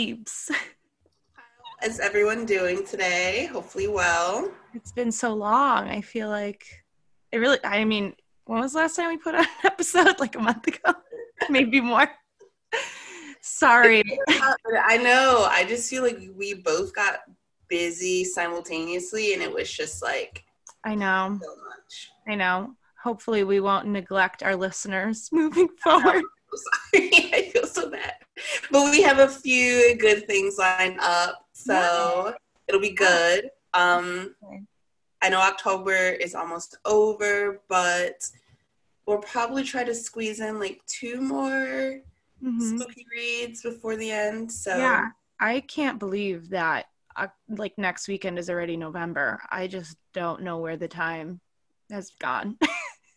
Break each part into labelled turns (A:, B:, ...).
A: Babes.
B: How's everyone doing today? Hopefully, well.
A: It's been so long. I feel like it really, I mean, when was the last time we put out an episode? Like a month ago? Maybe more. Sorry.
B: I know. I just feel like we both got busy simultaneously, and it was just like.
A: I know.
B: So much.
A: I know. Hopefully, we won't neglect our listeners moving forward.
B: sorry. I feel so bad. But we have a few good things lined up. So yeah. it'll be good. Um. I know October is almost over, but we'll probably try to squeeze in like two more mm-hmm. spooky reads before the end. So
A: Yeah. I can't believe that uh, like next weekend is already November. I just don't know where the time has gone.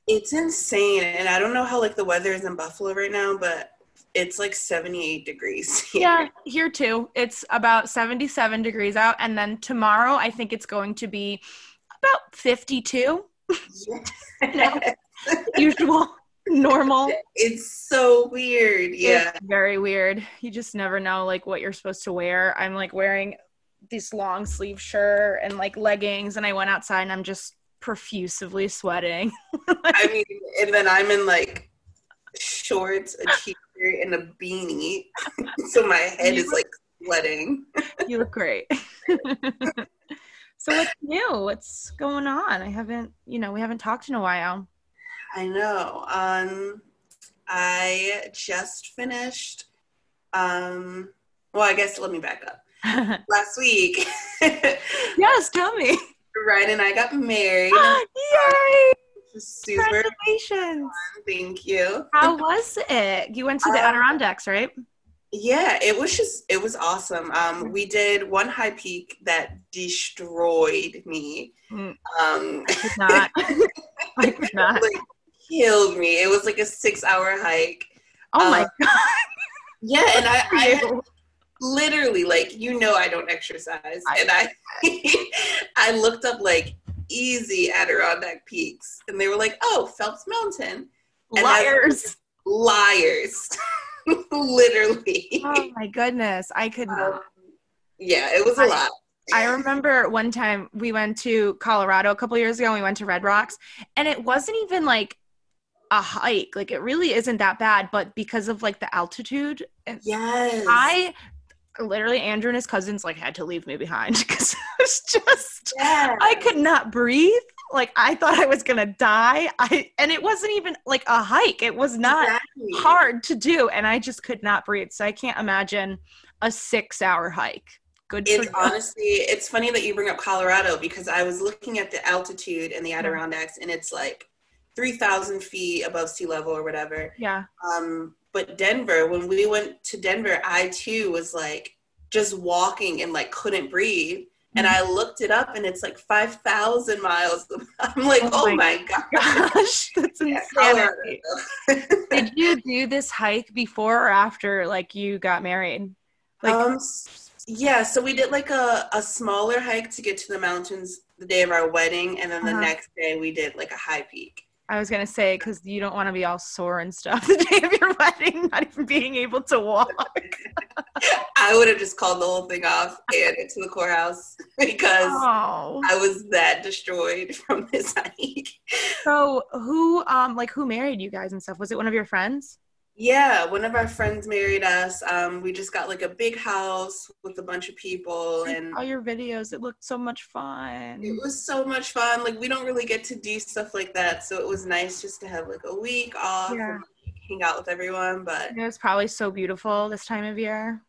B: It's insane. And I don't know how like the weather is in Buffalo right now, but it's like 78 degrees.
A: Here. Yeah, here too. It's about 77 degrees out. And then tomorrow, I think it's going to be about 52. no, usual, normal.
B: It's so weird. Yeah.
A: It's very weird. You just never know like what you're supposed to wear. I'm like wearing this long sleeve shirt and like leggings, and I went outside and I'm just profusively sweating.
B: I mean, and then I'm in like shorts, a t-shirt, and a beanie, so my head is like sweating.
A: you look great. so what's new? What's going on? I haven't, you know, we haven't talked in a while.
B: I know. Um, I just finished. Um, well, I guess let me back up. Last week.
A: yes, tell me.
B: Ryan and I got married.
A: Yay!
B: Super
A: Congratulations.
B: Thank you.
A: How was it? You went to the um, Adirondacks, right?
B: Yeah, it was just it was awesome. Um, we did one high peak that destroyed me.
A: Mm. Um, I could not. I could not.
B: like, killed me. It was like a six hour hike.
A: Oh um, my god.
B: Yeah, and I, I literally like you know I don't exercise, and I I looked up like easy Adirondack peaks, and they were like, oh, Phelps Mountain.
A: And liars.
B: liars. literally.
A: Oh my goodness, I could. Um,
B: yeah, it was a
A: I,
B: lot.
A: I remember one time we went to Colorado a couple years ago. And we went to Red Rocks, and it wasn't even like a hike. Like it really isn't that bad, but because of like the altitude,
B: yes,
A: I literally Andrew and his cousins like had to leave me behind because it was just yeah. I could not breathe. Like I thought I was gonna die. I and it wasn't even like a hike. It was not exactly. hard to do, and I just could not breathe. So I can't imagine a six-hour hike. Good.
B: It's honestly, it's funny that you bring up Colorado because I was looking at the altitude in the Adirondacks, and it's like three thousand feet above sea level or whatever.
A: Yeah.
B: Um, but Denver, when we went to Denver, I too was like just walking and like couldn't breathe. And I looked it up and it's like 5,000 miles. I'm like, oh, oh my,
A: my gosh, that's insanity. Did you do this hike before or after like you got married?
B: Like, um, yeah, so we did like a, a smaller hike to get to the mountains the day of our wedding. And then the uh-huh. next day we did like a high peak.
A: I was gonna say because you don't want to be all sore and stuff the day of your wedding, not even being able to walk.
B: I would have just called the whole thing off and into the courthouse because oh. I was that destroyed from this hike.
A: So who, um, like who married you guys and stuff? Was it one of your friends?
B: Yeah, one of our friends married us. Um, we just got like a big house with a bunch of people and
A: all your videos. It looked so much fun.
B: It was so much fun. Like we don't really get to do stuff like that, so it was nice just to have like a week off yeah. and hang out with everyone. But
A: it was probably so beautiful this time of year.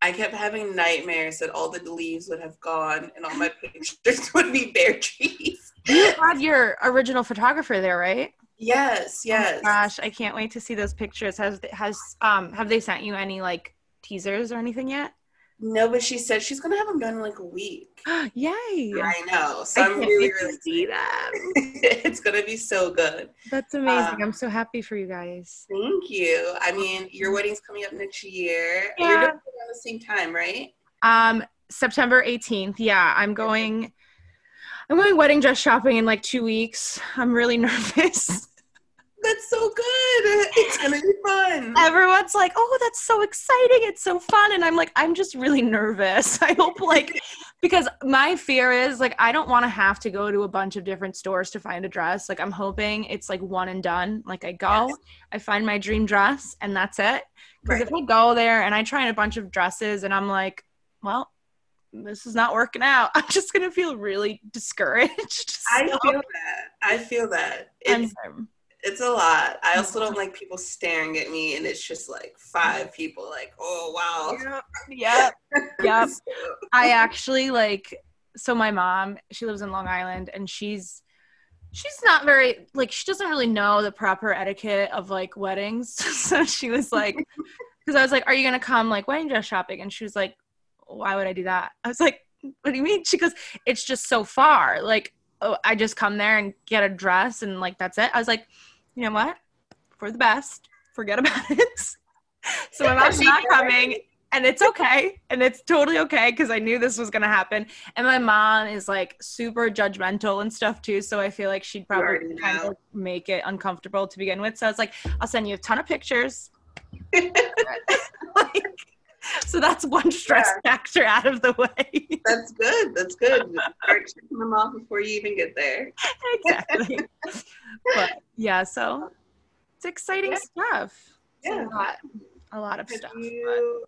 B: I kept having nightmares that all the leaves would have gone and all my pictures would be bare trees.
A: You had your original photographer there, right?
B: Yes, yes.
A: Oh gosh, I can't wait to see those pictures. Has has um have they sent you any like teasers or anything yet?
B: No, but she said she's gonna have them done in like a week.
A: Yay!
B: I know. So I am really, really
A: see that.
B: it's gonna be so good.
A: That's amazing. Um, I'm so happy for you guys.
B: Thank you. I mean, your wedding's coming up next year. Yeah. You're doing it around the same time, right?
A: Um, September 18th. Yeah, I'm going. I'm going wedding dress shopping in like two weeks. I'm really nervous.
B: that's so good. It's gonna be fun.
A: Everyone's like, oh, that's so exciting. It's so fun. And I'm like, I'm just really nervous. I hope like because my fear is like I don't want to have to go to a bunch of different stores to find a dress. Like I'm hoping it's like one and done. Like I go, yes. I find my dream dress and that's it. Because right. if I go there and I try on a bunch of dresses and I'm like, well, this is not working out. I'm just gonna feel really discouraged.
B: So. I feel that. I feel that. It's, it's a lot. I also don't like people staring at me and it's just like five people like, oh wow.
A: Yep. Yep. yep. I actually like so my mom, she lives in Long Island and she's she's not very like she doesn't really know the proper etiquette of like weddings. so she was like because I was like, Are you gonna come like wedding dress shopping? And she was like, why would I do that? I was like, what do you mean? She goes, it's just so far. Like, oh, I just come there and get a dress and like that's it. I was like, you know what? For the best. Forget about it. so my mom's not coming and it's okay and it's totally okay because i knew this was going to happen and my mom is like super judgmental and stuff too so i feel like she'd probably kind of make it uncomfortable to begin with so i was like i'll send you a ton of pictures like, so that's one stress yeah. factor out of the way.
B: That's good. That's good. Start checking them off before you even get there.
A: exactly. but yeah, so it's exciting yeah. stuff. It's yeah. a lot, a lot of
B: Have
A: stuff.
B: You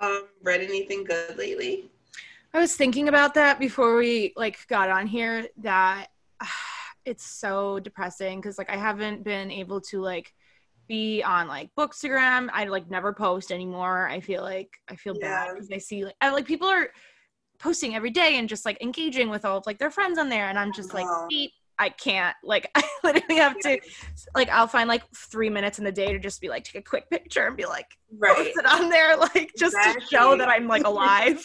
B: um, read anything good lately?
A: I was thinking about that before we like got on here. That uh, it's so depressing because like I haven't been able to like be on like bookstagram. I like never post anymore. I feel like i feel yeah. bad because i see like I, like people are posting every day and just like engaging with all of like their friends on there and i'm just like i can't. Like i literally have to like i'll find like three minutes in the day to just be like take a quick picture and be like right. post it on there like just exactly. to show that i'm like alive.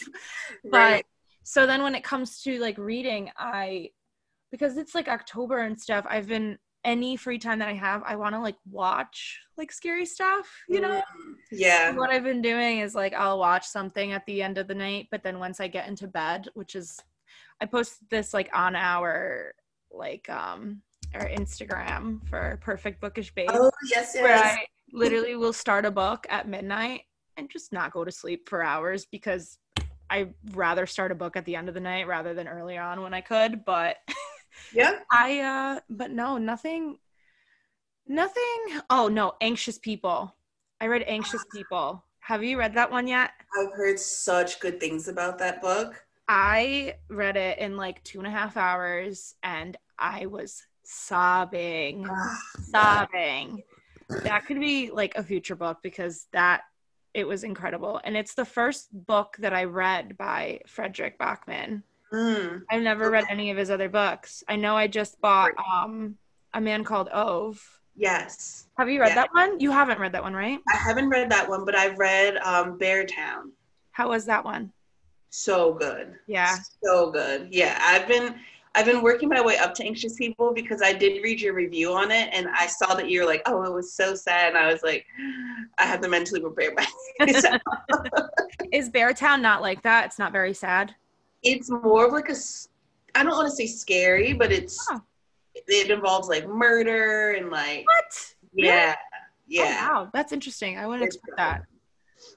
A: Right. but so then when it comes to like reading i because it's like october and stuff i've been any free time that I have, I want to like watch like scary stuff, you know?
B: Mm, yeah.
A: what I've been doing is like I'll watch something at the end of the night, but then once I get into bed, which is I post this like on our like um our Instagram for Perfect Bookish Babe.
B: Oh, yes, yes.
A: Where I literally will start a book at midnight and just not go to sleep for hours because I'd rather start a book at the end of the night rather than early on when I could, but
B: Yeah.
A: I uh but no, nothing nothing. Oh no, Anxious People. I read Anxious People. Have you read that one yet?
B: I've heard such good things about that book.
A: I read it in like two and a half hours and I was sobbing. Sobbing. That could be like a future book because that it was incredible. And it's the first book that I read by Fredrik Backman. Mm. I've never okay. read any of his other books. I know I just bought um a man called Ove.
B: Yes.
A: Have you read yeah. that one? You haven't read that one, right?
B: I haven't read that one, but I've read um Beartown.
A: How was that one?
B: So good.
A: Yeah.
B: So good. Yeah. I've been I've been working my way up to anxious people because I did read your review on it and I saw that you were like, oh, it was so sad. And I was like, I have to mentally prepare myself.
A: Is Beartown not like that? It's not very sad
B: it's more of like a I don't want to say scary, but it's oh. it involves like murder and like
A: what?
B: Yeah,
A: oh,
B: yeah.
A: Oh, wow, that's interesting. I wouldn't expect that.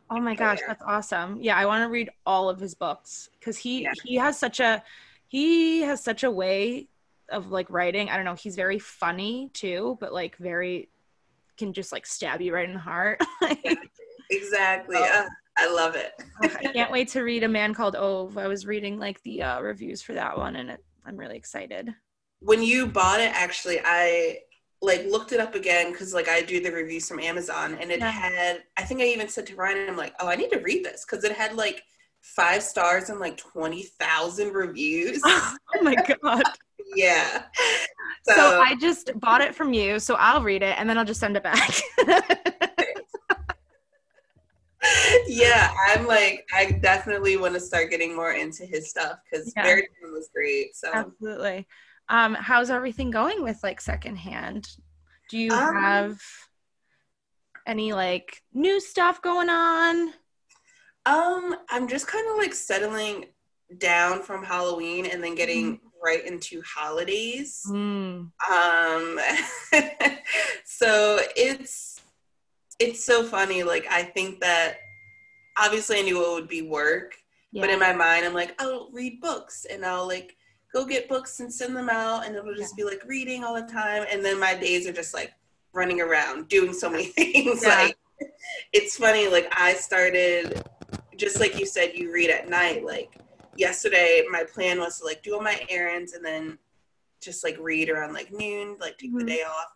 A: Oh my gosh, that's awesome. Yeah, I want to read all of his books because he yeah. he has such a he has such a way of like writing. I don't know. He's very funny too, but like very can just like stab you right in the heart.
B: exactly. Oh. Uh, I love it.
A: I can't wait to read A Man Called Ove. I was reading like the uh, reviews for that one, and it, I'm really excited.
B: When you bought it, actually, I like looked it up again because like I do the reviews from Amazon, and it yeah. had. I think I even said to Ryan, "I'm like, oh, I need to read this because it had like five stars and like twenty thousand reviews."
A: oh my god.
B: yeah.
A: So, so I just bought it from you, so I'll read it and then I'll just send it back.
B: Yeah, I'm like, I definitely want to start getting more into his stuff because yeah. Beartown was great. So
A: absolutely. Um, how's everything going with like secondhand? Do you um, have any like new stuff going on?
B: Um, I'm just kind of like settling down from Halloween and then getting mm-hmm. right into holidays. Mm. Um, so it's it's so funny. Like I think that obviously I knew it would be work, yeah. but in my mind I'm like, I'll read books and I'll like go get books and send them out, and it'll just yeah. be like reading all the time, and then my days are just like running around doing so many things. Yeah. Like it's funny. Like I started just like you said, you read at night. Like yesterday, my plan was to like do all my errands and then just like read around like noon, like take mm-hmm. the day off.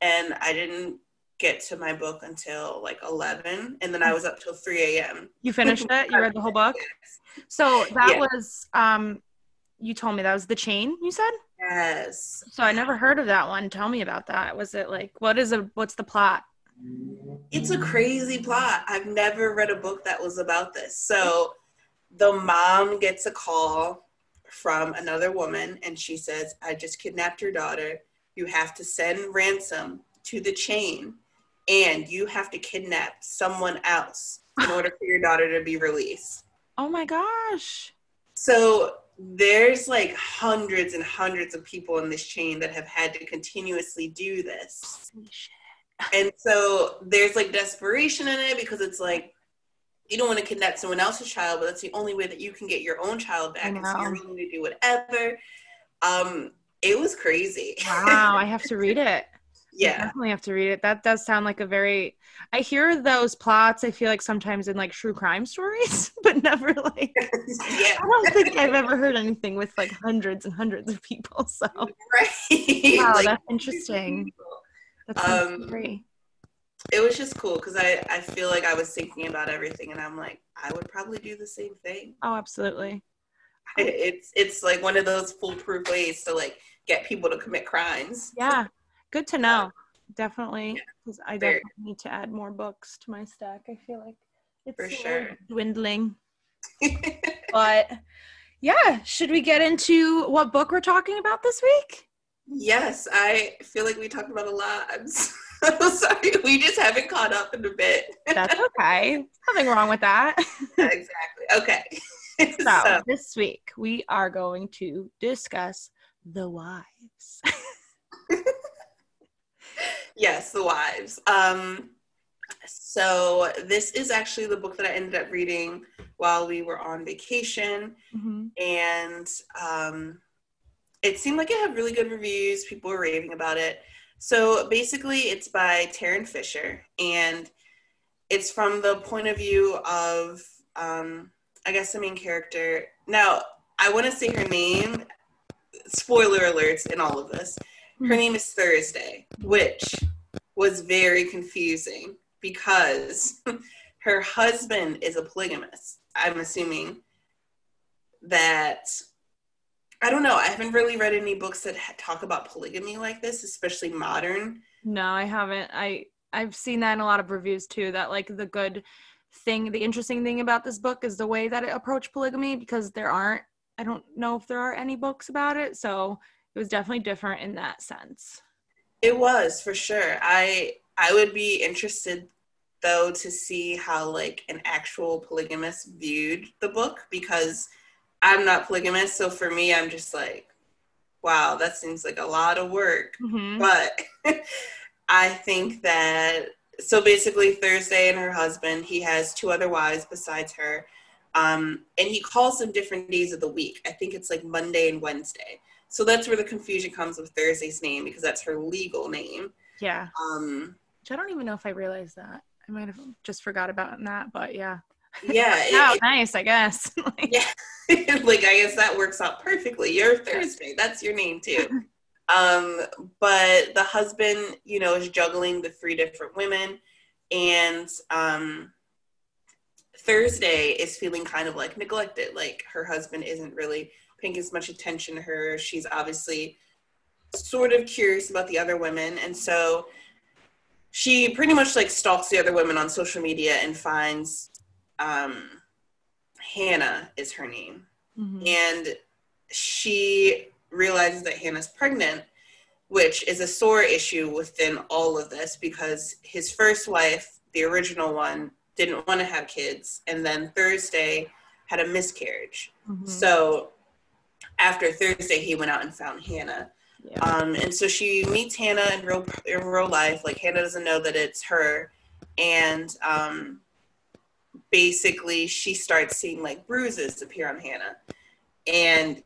B: And I didn't get to my book until like 11 and then i was up till 3 a.m
A: you finished it you read the whole book yes. so that yeah. was um you told me that was the chain you said
B: yes
A: so i never heard of that one tell me about that was it like what is a what's the plot
B: it's a crazy plot. I've never read a book that was about this. So the mom gets a call from another woman and she says, I just kidnapped your daughter. You have to send ransom to the chain and you have to kidnap someone else in order for your daughter to be released.
A: Oh my gosh.
B: So there's like hundreds and hundreds of people in this chain that have had to continuously do this and so there's like desperation in it because it's like you don't want to kidnap someone else's child, but that's the only way that you can get your own child back. And so you're willing to do whatever. Um, it was crazy.
A: wow, I have to read it.
B: Yeah.
A: I definitely have to read it. That does sound like a very I hear those plots, I feel like sometimes in like true crime stories, but never like yeah. I don't think I've ever heard anything with like hundreds and hundreds of people. So
B: right.
A: Wow, like, that's interesting.
B: That's um, it was just cool because I, I feel like I was thinking about everything and I'm like, I would probably do the same thing.
A: Oh, absolutely.
B: It's it's like one of those foolproof ways to like get people to commit crimes.
A: Yeah. Good to uh, know. Definitely. Because I definitely need to add more books to my stack. I feel like it's
B: for sure
A: dwindling. but yeah, should we get into what book we're talking about this week?
B: Yes, I feel like we talked about a lot. I'm so sorry. We just haven't caught up in a bit.
A: That's okay. Nothing wrong with that.
B: exactly. Okay.
A: so, so, this week we are going to discuss the wives.
B: Yes, the wives. Um, so this is actually the book that I ended up reading while we were on vacation, mm-hmm. and um, it seemed like it had really good reviews. People were raving about it. So basically, it's by Tarryn Fisher, and it's from the point of view of, um, I guess, the main character. Now, I want to say her name. Spoiler alerts in all of this. Her name is Thursday, which was very confusing because her husband is a polygamist. I'm assuming that I don't know. I haven't really read any books that talk about polygamy like this, especially modern.
A: No, I haven't. I I've seen that in a lot of reviews too. That like the good thing, the interesting thing about this book is the way that it approached polygamy because there aren't. I don't know if there are any books about it, so it was definitely different in that sense.
B: It was for sure. I I would be interested though to see how like an actual polygamist viewed the book because I'm not polygamous, so for me, I'm just like, wow, that seems like a lot of work. Mm-hmm. But I think that so basically, Thursday and her husband, he has two other wives besides her, um, and he calls them different days of the week. I think it's like Monday and Wednesday. So that's where the confusion comes with Thursday's name because that's her legal name.
A: Yeah.
B: Um,
A: Which I don't even know if I realized that. I might have just forgot about that, but yeah
B: yeah
A: oh, it, nice i guess
B: yeah like i guess that works out perfectly you're thursday that's your name too um but the husband you know is juggling the three different women and um thursday is feeling kind of like neglected like her husband isn't really paying as much attention to her she's obviously sort of curious about the other women and so she pretty much like stalks the other women on social media and finds um, Hannah is her name. Mm-hmm. And she realizes that Hannah's pregnant, which is a sore issue within all of this because his first wife, the original one, didn't want to have kids. And then Thursday had a miscarriage. Mm-hmm. So after Thursday, he went out and found Hannah. Yeah. Um, and so she meets Hannah in real in real life. Like Hannah doesn't know that it's her, and um, basically she starts seeing like bruises appear on Hannah, and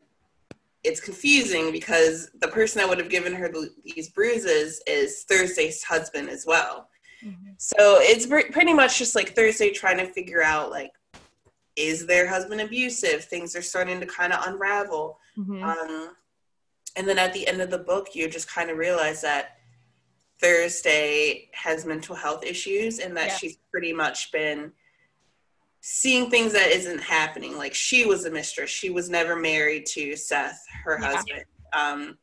B: it's confusing because the person that would have given her these bruises is Thursday's husband as well. Mm-hmm. So it's pretty much just like Thursday trying to figure out like, is their husband abusive? Things are starting to kind of unravel. Mm-hmm. Um, and then at the end of the book, you just kind of realize that Thursday has mental health issues and that yeah. she's pretty much been seeing things that isn't happening. Like she was a mistress. She was never married to Seth, her yeah. husband. Um,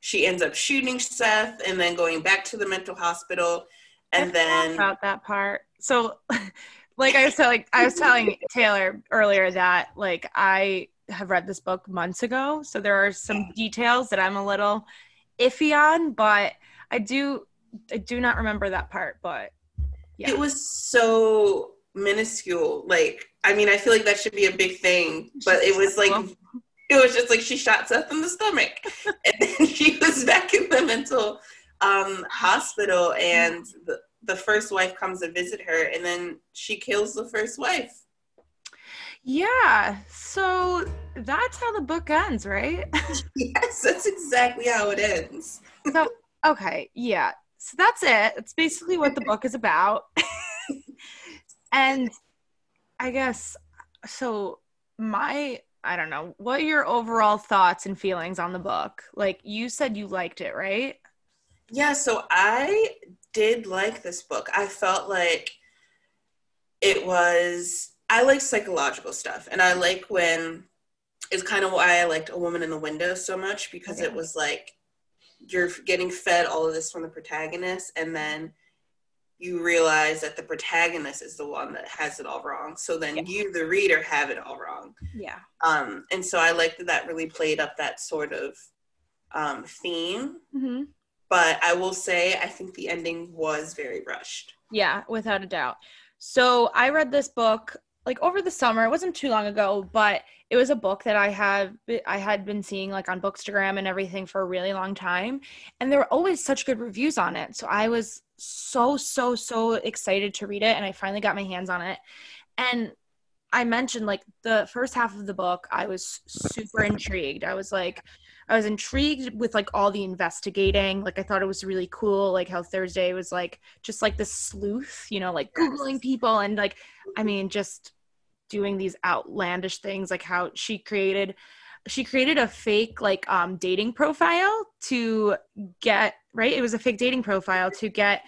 B: she ends up shooting Seth and then going back to the mental hospital. And then
A: about that part. So like I was telling I was telling Taylor earlier that like I have read this book months ago. So there are some details that I'm a little iffy on, but I do I do not remember that part, but
B: yeah. It was so minuscule. Like, I mean, I feel like that should be a big thing, but it was like, it was just like she shot Seth in the stomach, and then she was back in the mental um, hospital, and the, the first wife comes to visit her, and then she kills the first wife.
A: Yeah, so that's how the book ends, right?
B: yes, that's exactly how it ends.
A: so, okay, yeah. So that's it. It's basically what the book is about and I guess so. My I don't know. What are your overall thoughts and feelings on the book? Like you said, you liked it, right?
B: Yeah. So I did like this book. I felt like it was. I like psychological stuff, and I like when it's kind of why I liked A Woman in the Window so much because it was like you're getting fed all of this from the protagonist, and then you realize that the protagonist is the one that has it all wrong. So then yeah. you, the reader, have it all wrong.
A: Yeah.
B: Um, and so I like that that really played up that sort of um, theme. Mm-hmm. But I will say, I think the ending was very rushed.
A: Yeah, without a doubt. So I read this book like over the summer. It wasn't too long ago, but it was a book that I have I had been seeing like on Bookstagram and everything for a really long time, and there were always such good reviews on it. So I was so so so excited to read it, and I finally got my hands on it. And I mentioned like the first half of the book, I was super intrigued. I was like, I was intrigued with like all the investigating. Like I thought it was really cool, like how Thursday was like just like the sleuth, you know, like googling people and like I mean just doing these outlandish things like how she created she created a fake like um dating profile to get right it was a fake dating profile to get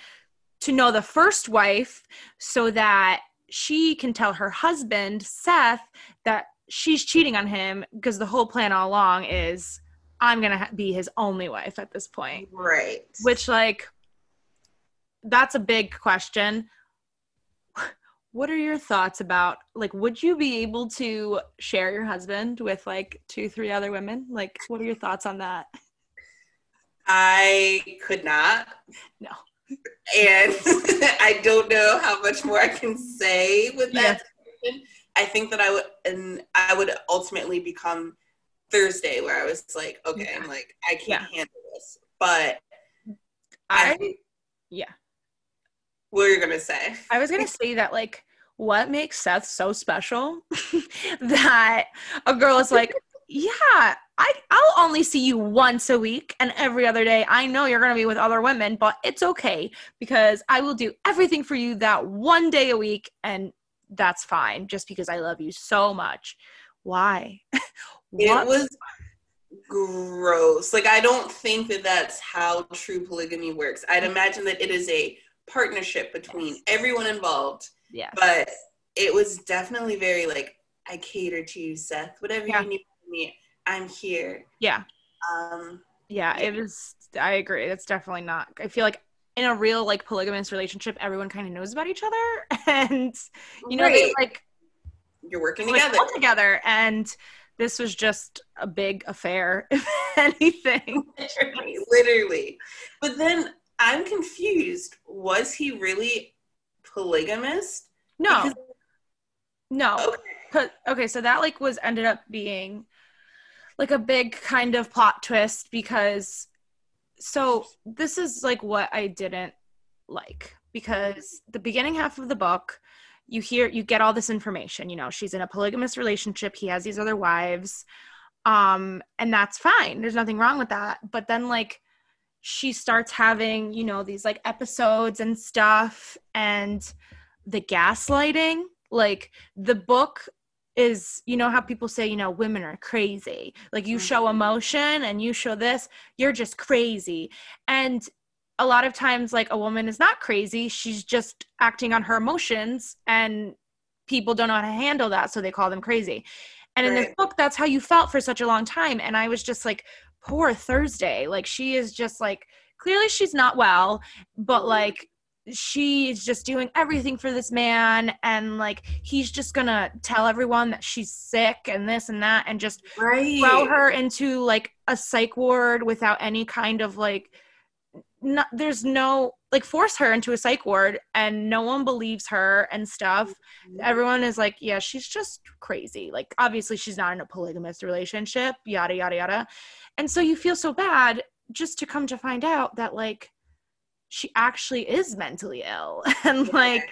A: to know the first wife so that she can tell her husband Seth that she's cheating on him because the whole plan all along is I'm going to be his only wife at this point.
B: Right.
A: Which like that's a big question what are your thoughts about like would you be able to share your husband with like two three other women? Like what are your thoughts on that?
B: I could not.
A: No.
B: And i don't know how much more i can say with that yeah. i think that i would and i would ultimately become thursday where i was like okay yeah. i'm like i can't yeah. handle this. But
A: I, I yeah
B: what are you gonna say?
A: I was gonna say that like what makes Seth so special that a girl is like, yeah, I I'll only see you once a week and every other day. I know you're going to be with other women, but it's okay because I will do everything for you that one day a week and that's fine just because I love you so much. Why?
B: it was gross. Like I don't think that that's how true polygamy works. I'd imagine that it is a partnership between yes. everyone involved
A: yeah.
B: But it was definitely very like, I cater to you, Seth. Whatever yeah. you need from me, I'm here.
A: Yeah.
B: Um
A: yeah, it was I agree. It's definitely not I feel like in a real like polygamous relationship, everyone kind of knows about each other and you know right. like
B: you're working together. Like,
A: together and this was just a big affair if anything
B: literally, literally but then i'm confused was he really polygamist?
A: No. Because- no. Okay. okay, so that like was ended up being like a big kind of plot twist because so this is like what I didn't like because the beginning half of the book you hear you get all this information you know she's in a polygamous relationship he has these other wives um and that's fine there's nothing wrong with that but then like she starts having you know these like episodes and stuff and the gaslighting like the book is you know how people say you know women are crazy like you show mm-hmm. emotion and you show this you're just crazy and a lot of times like a woman is not crazy she's just acting on her emotions and people don't know how to handle that so they call them crazy and right. in this book that's how you felt for such a long time and i was just like poor thursday like she is just like clearly she's not well but mm-hmm. like she's just doing everything for this man and like he's just gonna tell everyone that she's sick and this and that and just right. throw her into like a psych ward without any kind of like not there's no like force her into a psych ward and no one believes her and stuff. Mm-hmm. everyone is like yeah she's just crazy. Like obviously she's not in a polygamous relationship yada yada yada. And so you feel so bad just to come to find out that like she actually is mentally ill. And yeah. like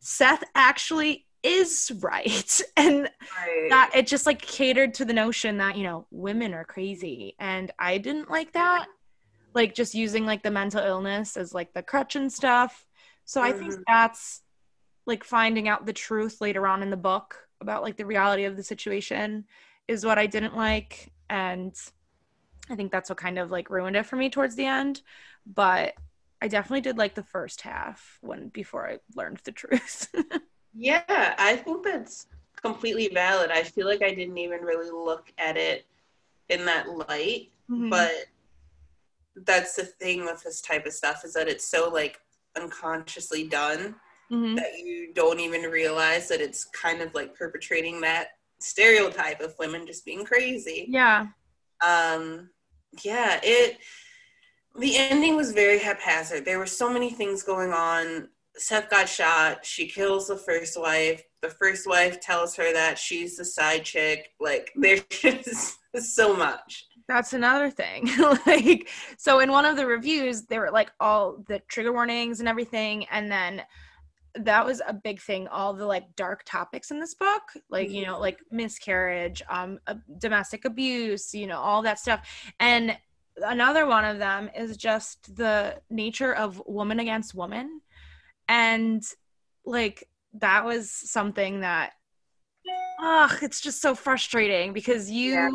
A: Seth actually is right. And right. that it just like catered to the notion that you know women are crazy. And I didn't like that like just using like the mental illness as like the crutch and stuff so mm-hmm. I think mm-hmm. that's like finding out the truth later on in the book about like the reality of the situation is what I didn't like and I think that's what kind of like ruined it for me towards the end but I definitely did like the first half when before I learned the truth.
B: yeah, I think that's completely valid. I feel like I didn't even really look at it in that light, mm-hmm. but that's the thing with this type of stuff is that it's so like unconsciously done mm-hmm. that you don't even realize that it's kind of like perpetrating that stereotype of women just being crazy.
A: Yeah.
B: Um yeah, it the ending was very haphazard. There were so many things going on. Seth got shot. She kills the first wife. The first wife tells her that she's the side chick. Like there's just so much.
A: That's another thing. like so in one of the reviews, there were like all the trigger warnings and everything, and then that was a big thing all the like dark topics in this book like you know like miscarriage um uh, domestic abuse you know all that stuff and another one of them is just the nature of woman against woman and like that was something that ugh it's just so frustrating because you yeah.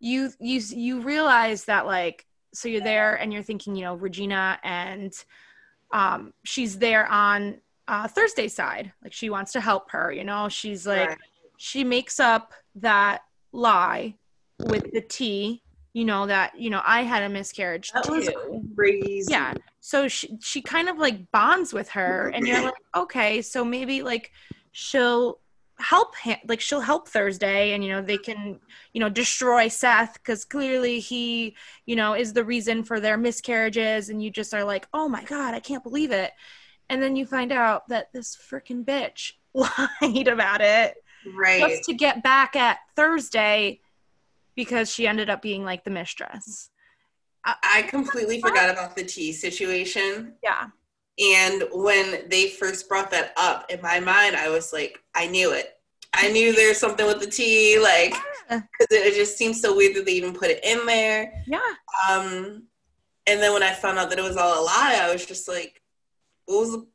A: You you you realize that like so you're there and you're thinking you know regina and um she's there on uh thursday's side like she wants to help her you know she's like right. she makes up that lie with the t you know that you know I had a miscarriage that too.
B: crazy.
A: Yeah. So she she kind of like bonds with her and you're like, okay, so maybe like she'll help him like she'll help Thursday and you know they can you know destroy Seth cuz clearly he you know is the reason for their miscarriages and you just are like, "Oh my god, I can't believe it." And then you find out that this freaking bitch lied about it.
B: Right.
A: Just to get back at Thursday because she ended up being like the mistress.
B: I completely forgot about the tea situation.
A: Yeah.
B: And when they first brought that up in my mind, I was like, I knew it. I knew there's something with the tea, like, because yeah. it just seems so weird that they even put it in there.
A: Yeah.
B: Um, and then when I found out that it was all a lie, I was just like, what was the,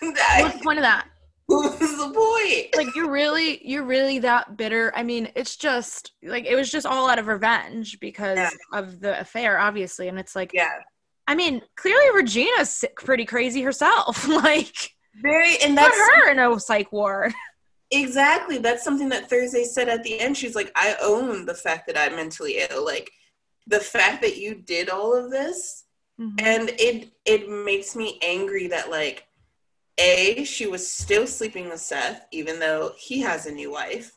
A: What's the point of that?
B: What's the point?
A: Like you're really you're really that bitter. I mean, it's just like it was just all out of revenge because yeah. of the affair, obviously. And it's like
B: Yeah.
A: I mean, clearly Regina's pretty crazy herself. like
B: very and that's
A: her in a psych ward.
B: Exactly. That's something that Thursday said at the end. She's like, I own the fact that I'm mentally ill. Like the fact that you did all of this mm-hmm. and it it makes me angry that like a, she was still sleeping with Seth, even though he has a new wife.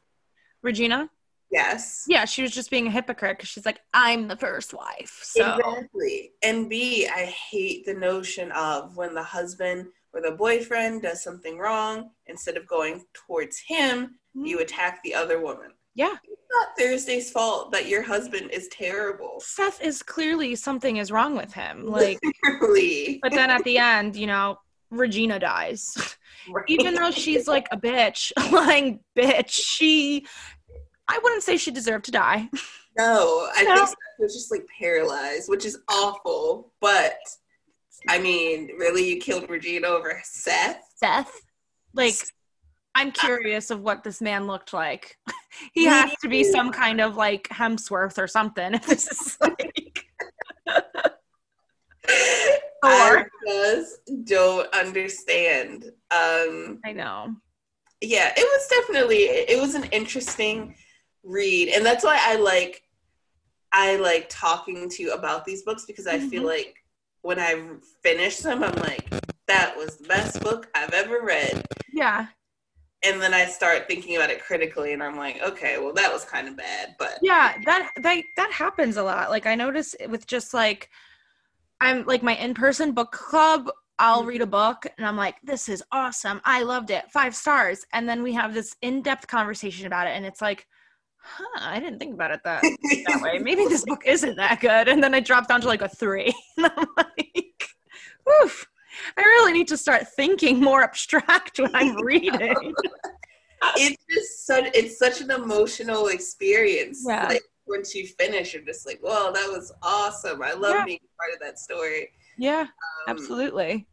A: Regina?
B: Yes.
A: Yeah, she was just being a hypocrite because she's like, I'm the first wife. So.
B: Exactly. And B, I hate the notion of when the husband or the boyfriend does something wrong, instead of going towards him, mm-hmm. you attack the other woman.
A: Yeah.
B: It's not Thursday's fault that your husband is terrible.
A: Seth is clearly something is wrong with him. Like
B: Literally.
A: but then at the end, you know, Regina dies.
B: Right.
A: Even though she's like a bitch, lying bitch, she I wouldn't say she deserved to die.
B: No, I
A: No.
B: think Seth was just like paralyzed, which is awful. But I mean, really, you killed Regina over Seth?
A: Seth. Like I'm curious of what this man looked like. he has to be some kind of like Hemsworth or something. If this is like
B: I just don't understand. Um,
A: I know.
B: yeah, it was definitely it was an interesting read, and that's why I like I like talking to you about these books because I feel
A: Mhm.
B: like when I finish them, I'm like, that was the best book I've ever read.
A: Yeah.
B: and then I start thinking about it critically, and I'm like, okay, well, that was kind of bad, but
A: yeah that that that happens a lot like i notice with just like i'm like my in-person book club i'll
B: Mhm.
A: read a book and i'm like this is awesome i loved it five stars and then we have this in-depth conversation about it and it's like huh i didn't think about it that that way maybe this book isn't that good and then i drop down to like a three and i'm like Oof, i really need to start thinking more abstract when i'm reading
B: it's just such it's such an emotional experience.
A: Yeah.
B: Like once you finish, you're just like, "Well, that was awesome. I love
A: Yeah.
B: being part of that story."
A: yeah
B: Um,
A: absolutely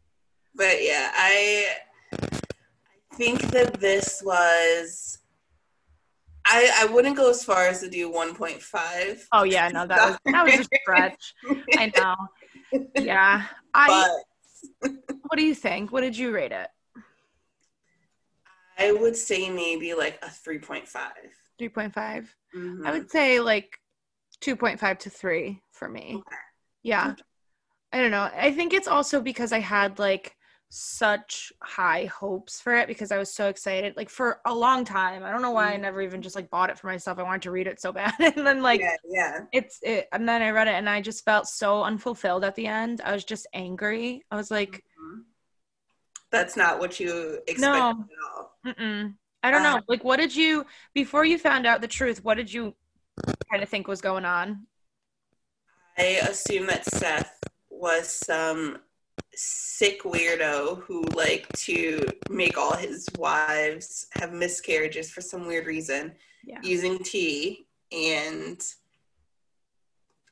B: But yeah, I I think that this was. I, I wouldn't go as far as to do 1.5,
A: oh yeah no that was that was a stretch I know. Yeah. I
B: but
A: what do you think? What did you rate it?
B: I would say maybe like a 3.5.
A: 3.5.
B: Mhm.
A: I would say like 2.5 to 3 for me.
B: Okay.
A: Yeah. I don't know. I think it's also because I had like such high hopes for it because I was so excited like for a long time. I don't know why I
B: Mhm.
A: never even just like bought it for myself. I wanted to read it so bad. and then like
B: yeah, yeah.
A: it's it and then I read it and I just felt so unfulfilled at the end. I was just angry. I was like,
B: Mhm. That's not what you expected
A: No.
B: at all.
A: Mm-mm. I don't
B: Uh,
A: know. Like, what did you before you found out the truth? What did you kind of think was going on?
B: I assume that Seth was some sick weirdo who like to make all his wives have miscarriages for some weird reason
A: Yeah.
B: using tea. And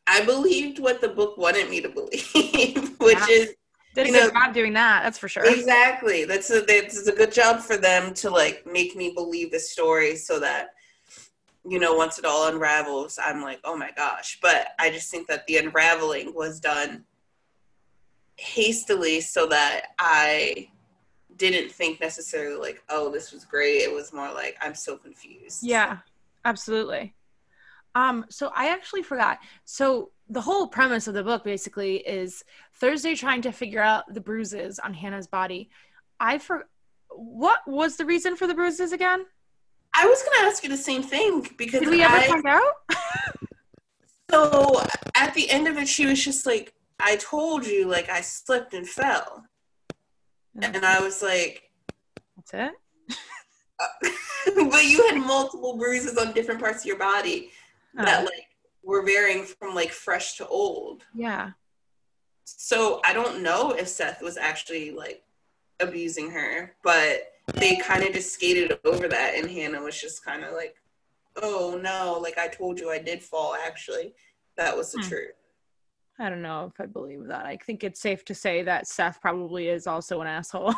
B: I believed what the book wanted me to believe, which
A: Yeah.
B: is
A: Did a good
B: know-
A: job doing that. That's for sure.
B: exactly that's a that's a good job for them to like make me believe the story so that you know once it all unravels i'm like oh my gosh but i just think that the unraveling was done hastily so that i didn't think necessarily like oh this was great it was more like i'm so confused
A: Yeah, absolutely. Um, so I actually forgot. So the whole premise of the book basically is Thursday trying to figure out the bruises on Hannah's body. I for what was the reason for the bruises again?
B: i was going to ask you the same thing because
A: Did we ever
B: I,
A: find out?
B: so at the end of it she was just like i told you like i slipped and fell and i was like
A: That's it.
B: but you had multiple bruises on different parts of your body that like were varying from like fresh to old.
A: yeah.
B: So I don't know if Seth was actually like abusing her, but they kind of just skated over that, and Hannah was just kind of like, "Oh no, like I told you, I did fall. Actually, that was the
A: Hmm.
B: truth."
A: I don't know if I believe that. I think it's safe to say that Seth probably is also an asshole.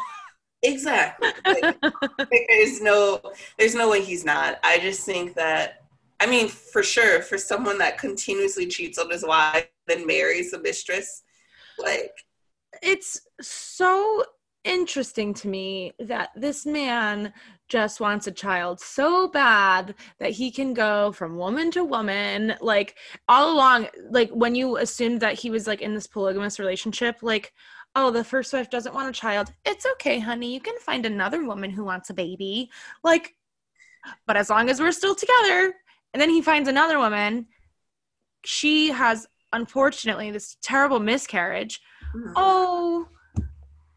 B: Exactly. Like, there's no, there's no way he's not. I just think that. I mean, for sure, for someone that continuously cheats on his wife, then marries a mistress, like
A: it's so interesting to me that this man just wants a child so bad that he can go from woman to woman like all along like when you assumed that he was like in this polygamous relationship like oh the first wife doesn't want a child. It's okay honey. You can find another woman who wants a baby. Like but as long as we're still together and then he finds another woman she has unfortunately this terrible miscarriage. Mm-hmm. Oh,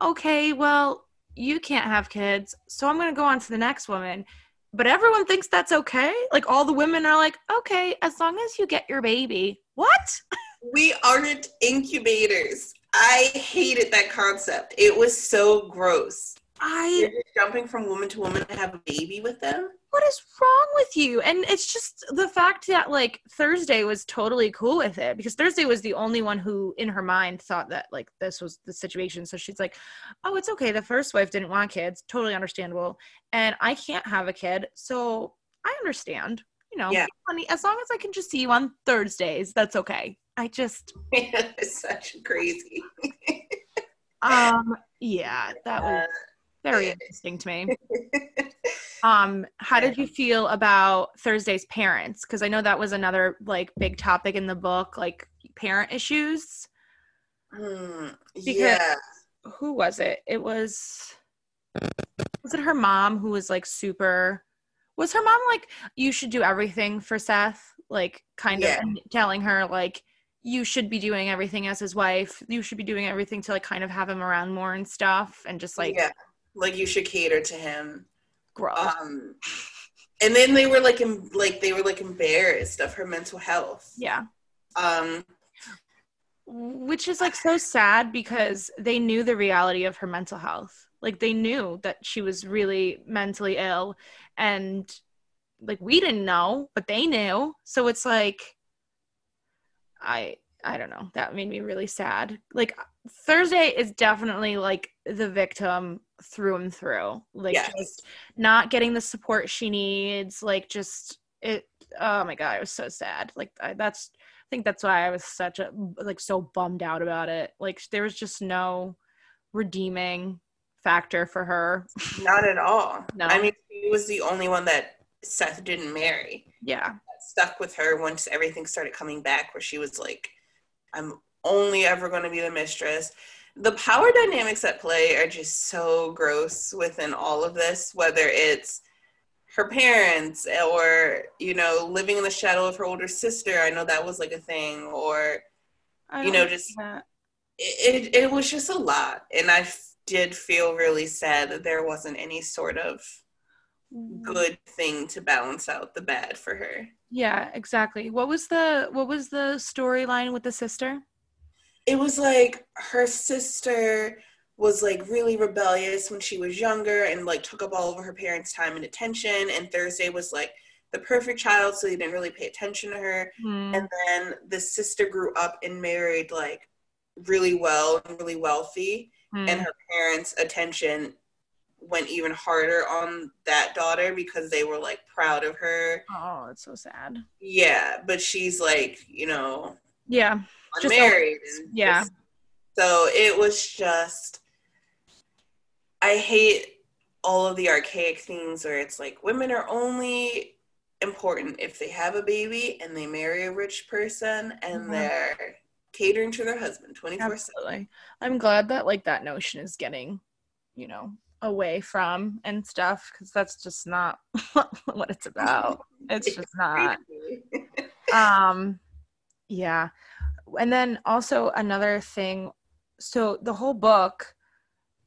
A: okay, well, you can't have kids, so I'm going to go on to the next woman. but everyone thinks that's okay. Like all the women are like, okay, as long as you get your baby. What?
B: We aren't incubators. I hated that concept. It was so gross. I jumping from woman to woman to have a baby with them.
A: What is wrong with you? And it's just the fact that like Thursday was totally cool with it because Thursday was the only one who in her mind thought that like this was the situation. So she's like, "Oh, it's okay. The first wife didn't want kids. Totally understandable. And I can't have a kid. So I understand. You know, yeah. honey, as long as I can just see you on Thursdays, that's okay." I just
B: it's such crazy.
A: um yeah, that was very interesting to me. Um, how did you feel about Thursday's parents? Because I know that was another like big topic in the book, like parent issues.
B: Mm, yeah.
A: Who was it? It was was it her mom who was like super was her mom like you should do everything for Seth? Like kind yeah. of telling her like you should be doing everything as his wife. You should be doing everything to like kind of have him around more and stuff and just like
B: yeah. Like you should cater to him. Gross. Um and then they were like em- like they were like embarrassed of her mental health.
A: Yeah.
B: Um
A: which is like so sad because they knew the reality of her mental health. Like they knew that she was really mentally ill and like we didn't know, but they knew. So it's like I I don't know. That made me really sad. Like Thursday is definitely like the victim through and through. Like yes. just not getting the support she needs. Like just it. Oh my god, it was so sad. Like I, that's. I think that's why I was such a like so bummed out about it. Like there was just no redeeming factor for her.
B: Not at all. No. I mean, she was the only one that Seth didn't marry.
A: Yeah
B: stuck with her once everything started coming back, where she was like, I'm only ever going to be the mistress. The power dynamics at play are just so gross within all of this, whether it's her parents or, you know, living in the shadow of her older sister. I know that was like a thing, or, you know, just it, it, was just a lot. And I did feel really sad that there wasn't any sort of mm. good thing to balance out the bad for her.
A: Yeah, exactly. What was the what was the storyline with the sister?
B: It was like her sister was like really rebellious when she was younger and like took up all of her parents' time and attention and Thursday was like the perfect child so they didn't really pay attention to her. Mm. And then the sister grew up and married like really well and really wealthy mm. and her parents' attention went even harder on that daughter because they were like proud of her.
A: Oh, it's so sad.
B: Yeah, but she's like, you know,
A: yeah,
B: unmarried.
A: Just, yeah. Just,
B: so it was just, I hate all of the archaic things where it's like women are only important if they have a baby and they marry a rich person and mm-hmm. they're catering to their husband 24 7
A: i'm glad that like that notion is getting you know away from and stuff because that's just not what it's about it's just not um yeah and then also another thing so the whole book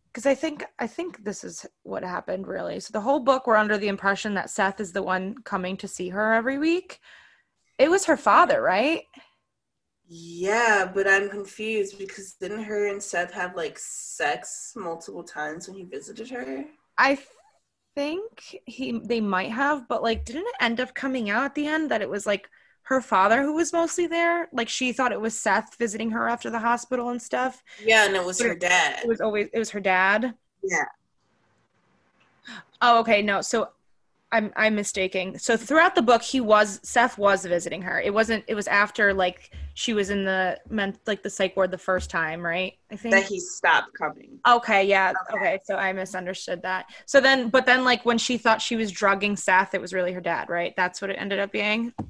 A: because i think i think this is what happened really. So the whole book we're under the impression that seth is the one coming to see her every week. It was her father right?
B: Yeah, but I'm confused because didn't her and Seth have like sex multiple times when he visited her?
A: I think he they might have, but like didn't it end up coming out at the end that it was like her father who was mostly there? Like she thought it was Seth visiting her after the hospital and stuff.
B: Yeah, and it was but her dad.
A: It was always it was her dad.
B: Yeah.
A: Oh, okay. No, so I'm I'm mistaking. So throughout the book, he was Seth was visiting her. It wasn't. It was after like she was in the meant like the psych ward the first time, right?
B: I think that he stopped coming.
A: Okay, yeah. Okay. okay, so I misunderstood that. So then, but then like when she thought she was drugging Seth, it was really her dad, right? That's what it ended up being.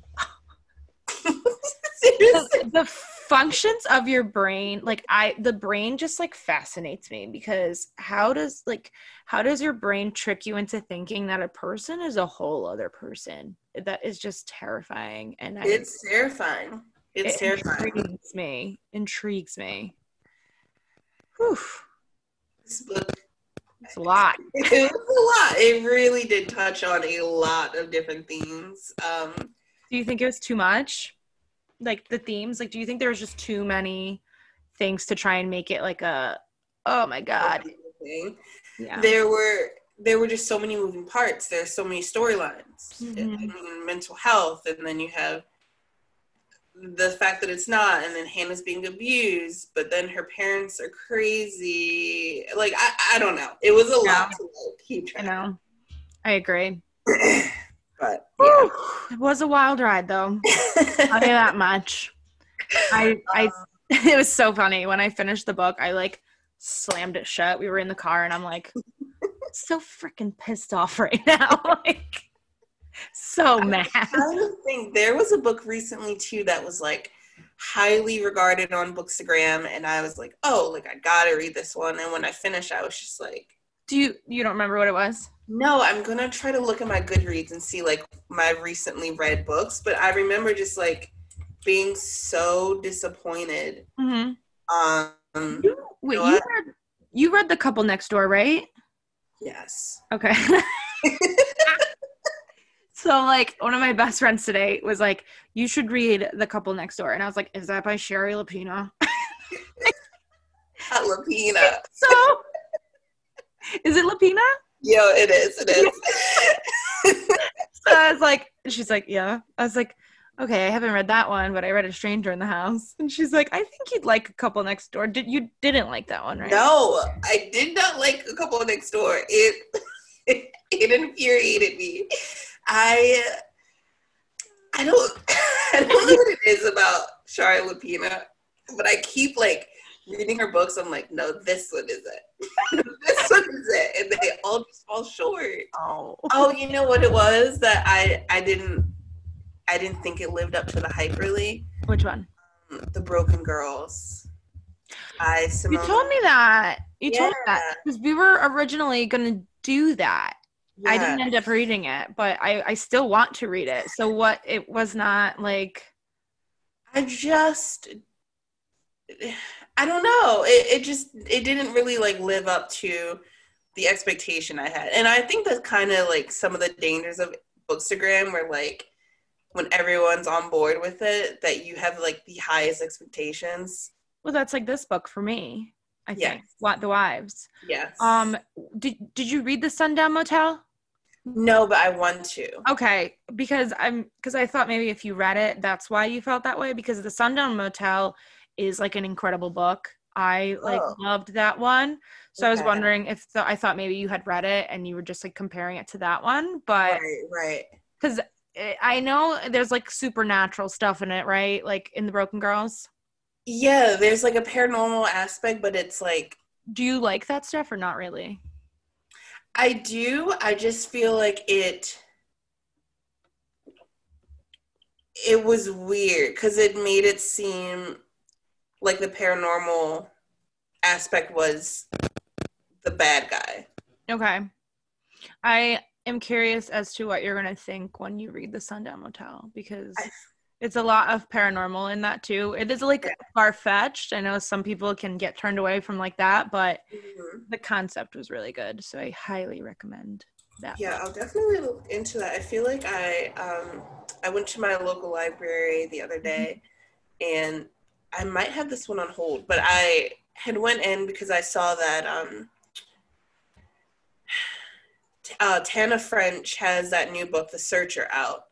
A: the, the functions of your brain like i the brain just like fascinates me because how does like how does your brain trick you into thinking that a person is a whole other person that is just terrifying and
B: it's I, terrifying it's
A: it
B: terrifying
A: intrigues me intrigues me Whew.
B: this book
A: It's a lot.
B: it was a lot. It really did touch on a lot of different themes. Um,
A: do you think it was too much? Like the themes? Like, do you think there was just too many things to try and make it like a, oh my god?
B: Thing. Yeah. There were there were just so many moving parts. There's so many storylines. Mm-hmm. I mean, mental health, and then you have the fact that it's not, and then Hannah's being abused, but then her parents are crazy. Like I, I don't know. It was a yeah. lot to like, keep
A: track. I know. I agree.
B: but yeah.
A: it was a wild ride, though. I'll tell you that much. I, I, um, it was so funny when I finished the book. I like slammed it shut. We were in the car, and I'm like, so freaking pissed off right now. like so mad.
B: I think there was a book recently too that was like highly regarded on Bookstagram, and I was like, oh, like I gotta read this one. And when I finished, I was just like,
A: do you you don't remember what it was?
B: No, I'm gonna try to look at my Goodreads and see like my recently read books, but I remember just like being so disappointed.
A: Mm-hmm.
B: Um,
A: you, wait, you, you read you read the couple next door, right?
B: Yes.
A: Okay. so like one of my best friends today was like, "You should read The Couple Next Door," and I was like, "Is that by Shari Lapena?"
B: Lapena.
A: so, is it Lapena?
B: Yo, it is. It is.
A: so I was like, she's like, yeah. I was like, okay, I haven't read that one, but I read A Stranger in the House. And she's like, I think you'd like A Couple Next Door. Did you didn't like that one, right?
B: No, I did not like A Couple Next Door. It it, it infuriated me. I I don't I don't know what it is about Shari Lapena, but I keep like reading her books. I'm like, no, this one is it. this one is it, and they all just fall short.
A: Oh,
B: oh, you know what it was that I I didn't I didn't think it lived up to the hype really.
A: Which one?
B: Um, the Broken Girls. I
A: Simone. You told me that. You yeah. told me that because we were originally gonna do that. I didn't end up reading it, but I I still want to read it. So what? It was not like.
B: I just. I don't know. It it just it didn't really like live up to the expectation I had, and I think that's kind of like some of the dangers of Bookstagram, where like when everyone's on board with it that you have like the highest expectations.
A: Well, that's like this book for me. I yes. think what the wives.
B: Yes.
A: Um. Did Did you read the Sundown Motel?
B: No, but I want to.
A: Okay, because I'm because I thought maybe if you read it, that's why you felt that way. Because the Sundown Motel is like an incredible book. I like oh. loved that one. So okay. I was wondering if the, I thought maybe you had read it and you were just like comparing it to that one, but
B: right, right.
A: Because eh, I know there's like supernatural stuff in it, right? Like in the Broken Girls.
B: Yeah, there's like a paranormal aspect, but it's like.
A: Do you like that stuff or not really?
B: I do. I just feel like it. It was weird because it made it seem like the paranormal aspect was the bad guy.
A: Okay. I am curious as to what you're going to think when you read The Sundown Motel because I, it's a lot of paranormal in that too. It is like yeah. far fetched. I know some people can get turned away from like that, but mm-hmm. the concept was really good. So I highly recommend that.
B: Yeah, I'll definitely look into that. I feel like I um I went to my local library the other day mm-hmm. and I might have this one on hold, but I had went in because I saw that um uh, Tana French has that new book, The Searcher, out.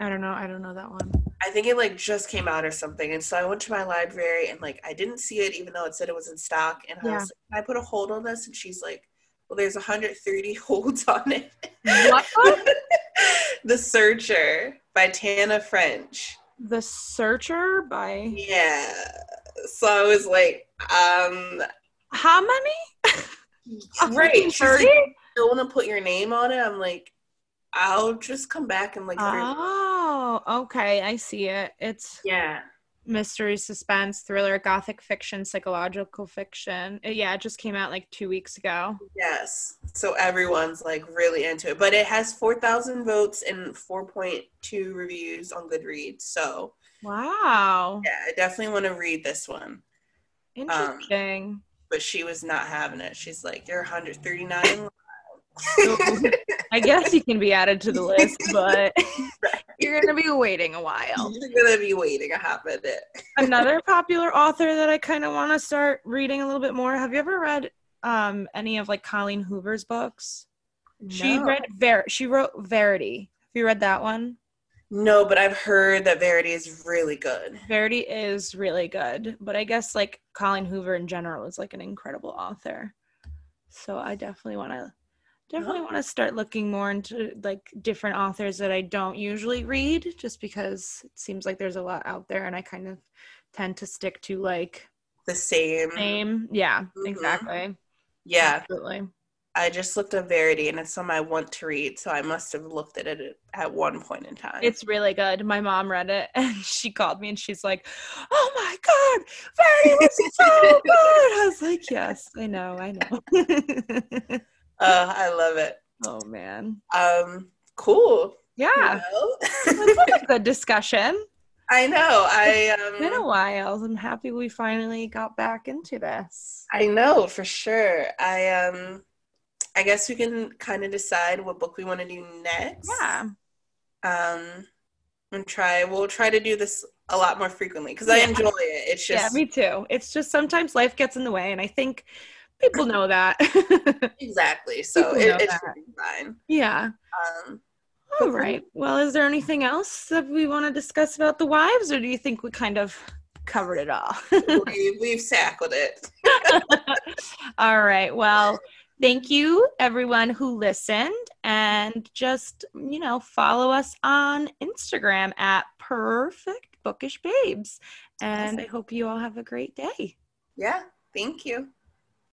A: I don't know. I don't know that one.
B: I think it like just came out or something. And so I went to my library and like I didn't see it even though it said it was in stock. And yeah. I was like, I put a hold on this? And she's like, Well, there's 130 holds on it. The Searcher by Tana French.
A: The Searcher by
B: Yeah. So I was like, um
A: How many?
B: right. 30? still want to put your name on it, I'm like, I'll just come back and like.
A: Oh, okay. I see it. It's
B: yeah,
A: mystery, suspense, thriller, gothic fiction, psychological fiction. It, yeah, it just came out like two weeks ago.
B: Yes, so everyone's like really into it, but it has four thousand votes and four point two reviews on Goodreads. So
A: wow,
B: yeah, I definitely want to read this one.
A: Interesting. Um,
B: but she was not having it. She's like, "You're 139."
A: I guess you can be added to the list, but you're gonna be waiting a while.
B: You're gonna be waiting a hot minute.
A: Another popular author that I kind of want to start reading a little bit more. Have you ever read um any of like Colleen Hoover's books? No. She read Ver. She wrote Verity. Have you read that one?
B: No, but I've heard that Verity is really good.
A: Verity is really good, but I guess like Colleen Hoover in general is like an incredible author. So I definitely want to definitely want to start looking more into like different authors that I don't usually read just because it seems like there's a lot out there and I kind of tend to stick to like
B: the same.
A: Same. Yeah, mm-hmm. exactly.
B: Yeah. Absolutely. I just looked up Verity and it's on I want to read, so I must have looked at it at one point in time.
A: It's really good. My mom read it and she called me and she's like, "Oh my god, Verity was so good!" I was like, "Yes, I know, I know."
B: uh, I love it.
A: Oh man.
B: Um, cool.
A: Yeah, you know? a good discussion.
B: I know. I
A: um, it's been a while. I'm happy we finally got back into this.
B: I know for sure. I um I guess we can kind of decide what book we want to do next.
A: Yeah.
B: Um, and try. We'll try to do this a lot more frequently because yeah. I enjoy it. It's just
A: yeah, me too. It's just sometimes life gets in the way, and I think people know that.
B: exactly. So it, it should be fine.
A: Yeah. Um. All right. Well, is there anything else that we want to discuss about the wives, or do you think we kind of covered it all?
B: we, we've tackled it.
A: all right. Well thank you everyone who listened and just you know follow us on instagram at perfect bookish babes and i hope you all have a great day
B: yeah thank you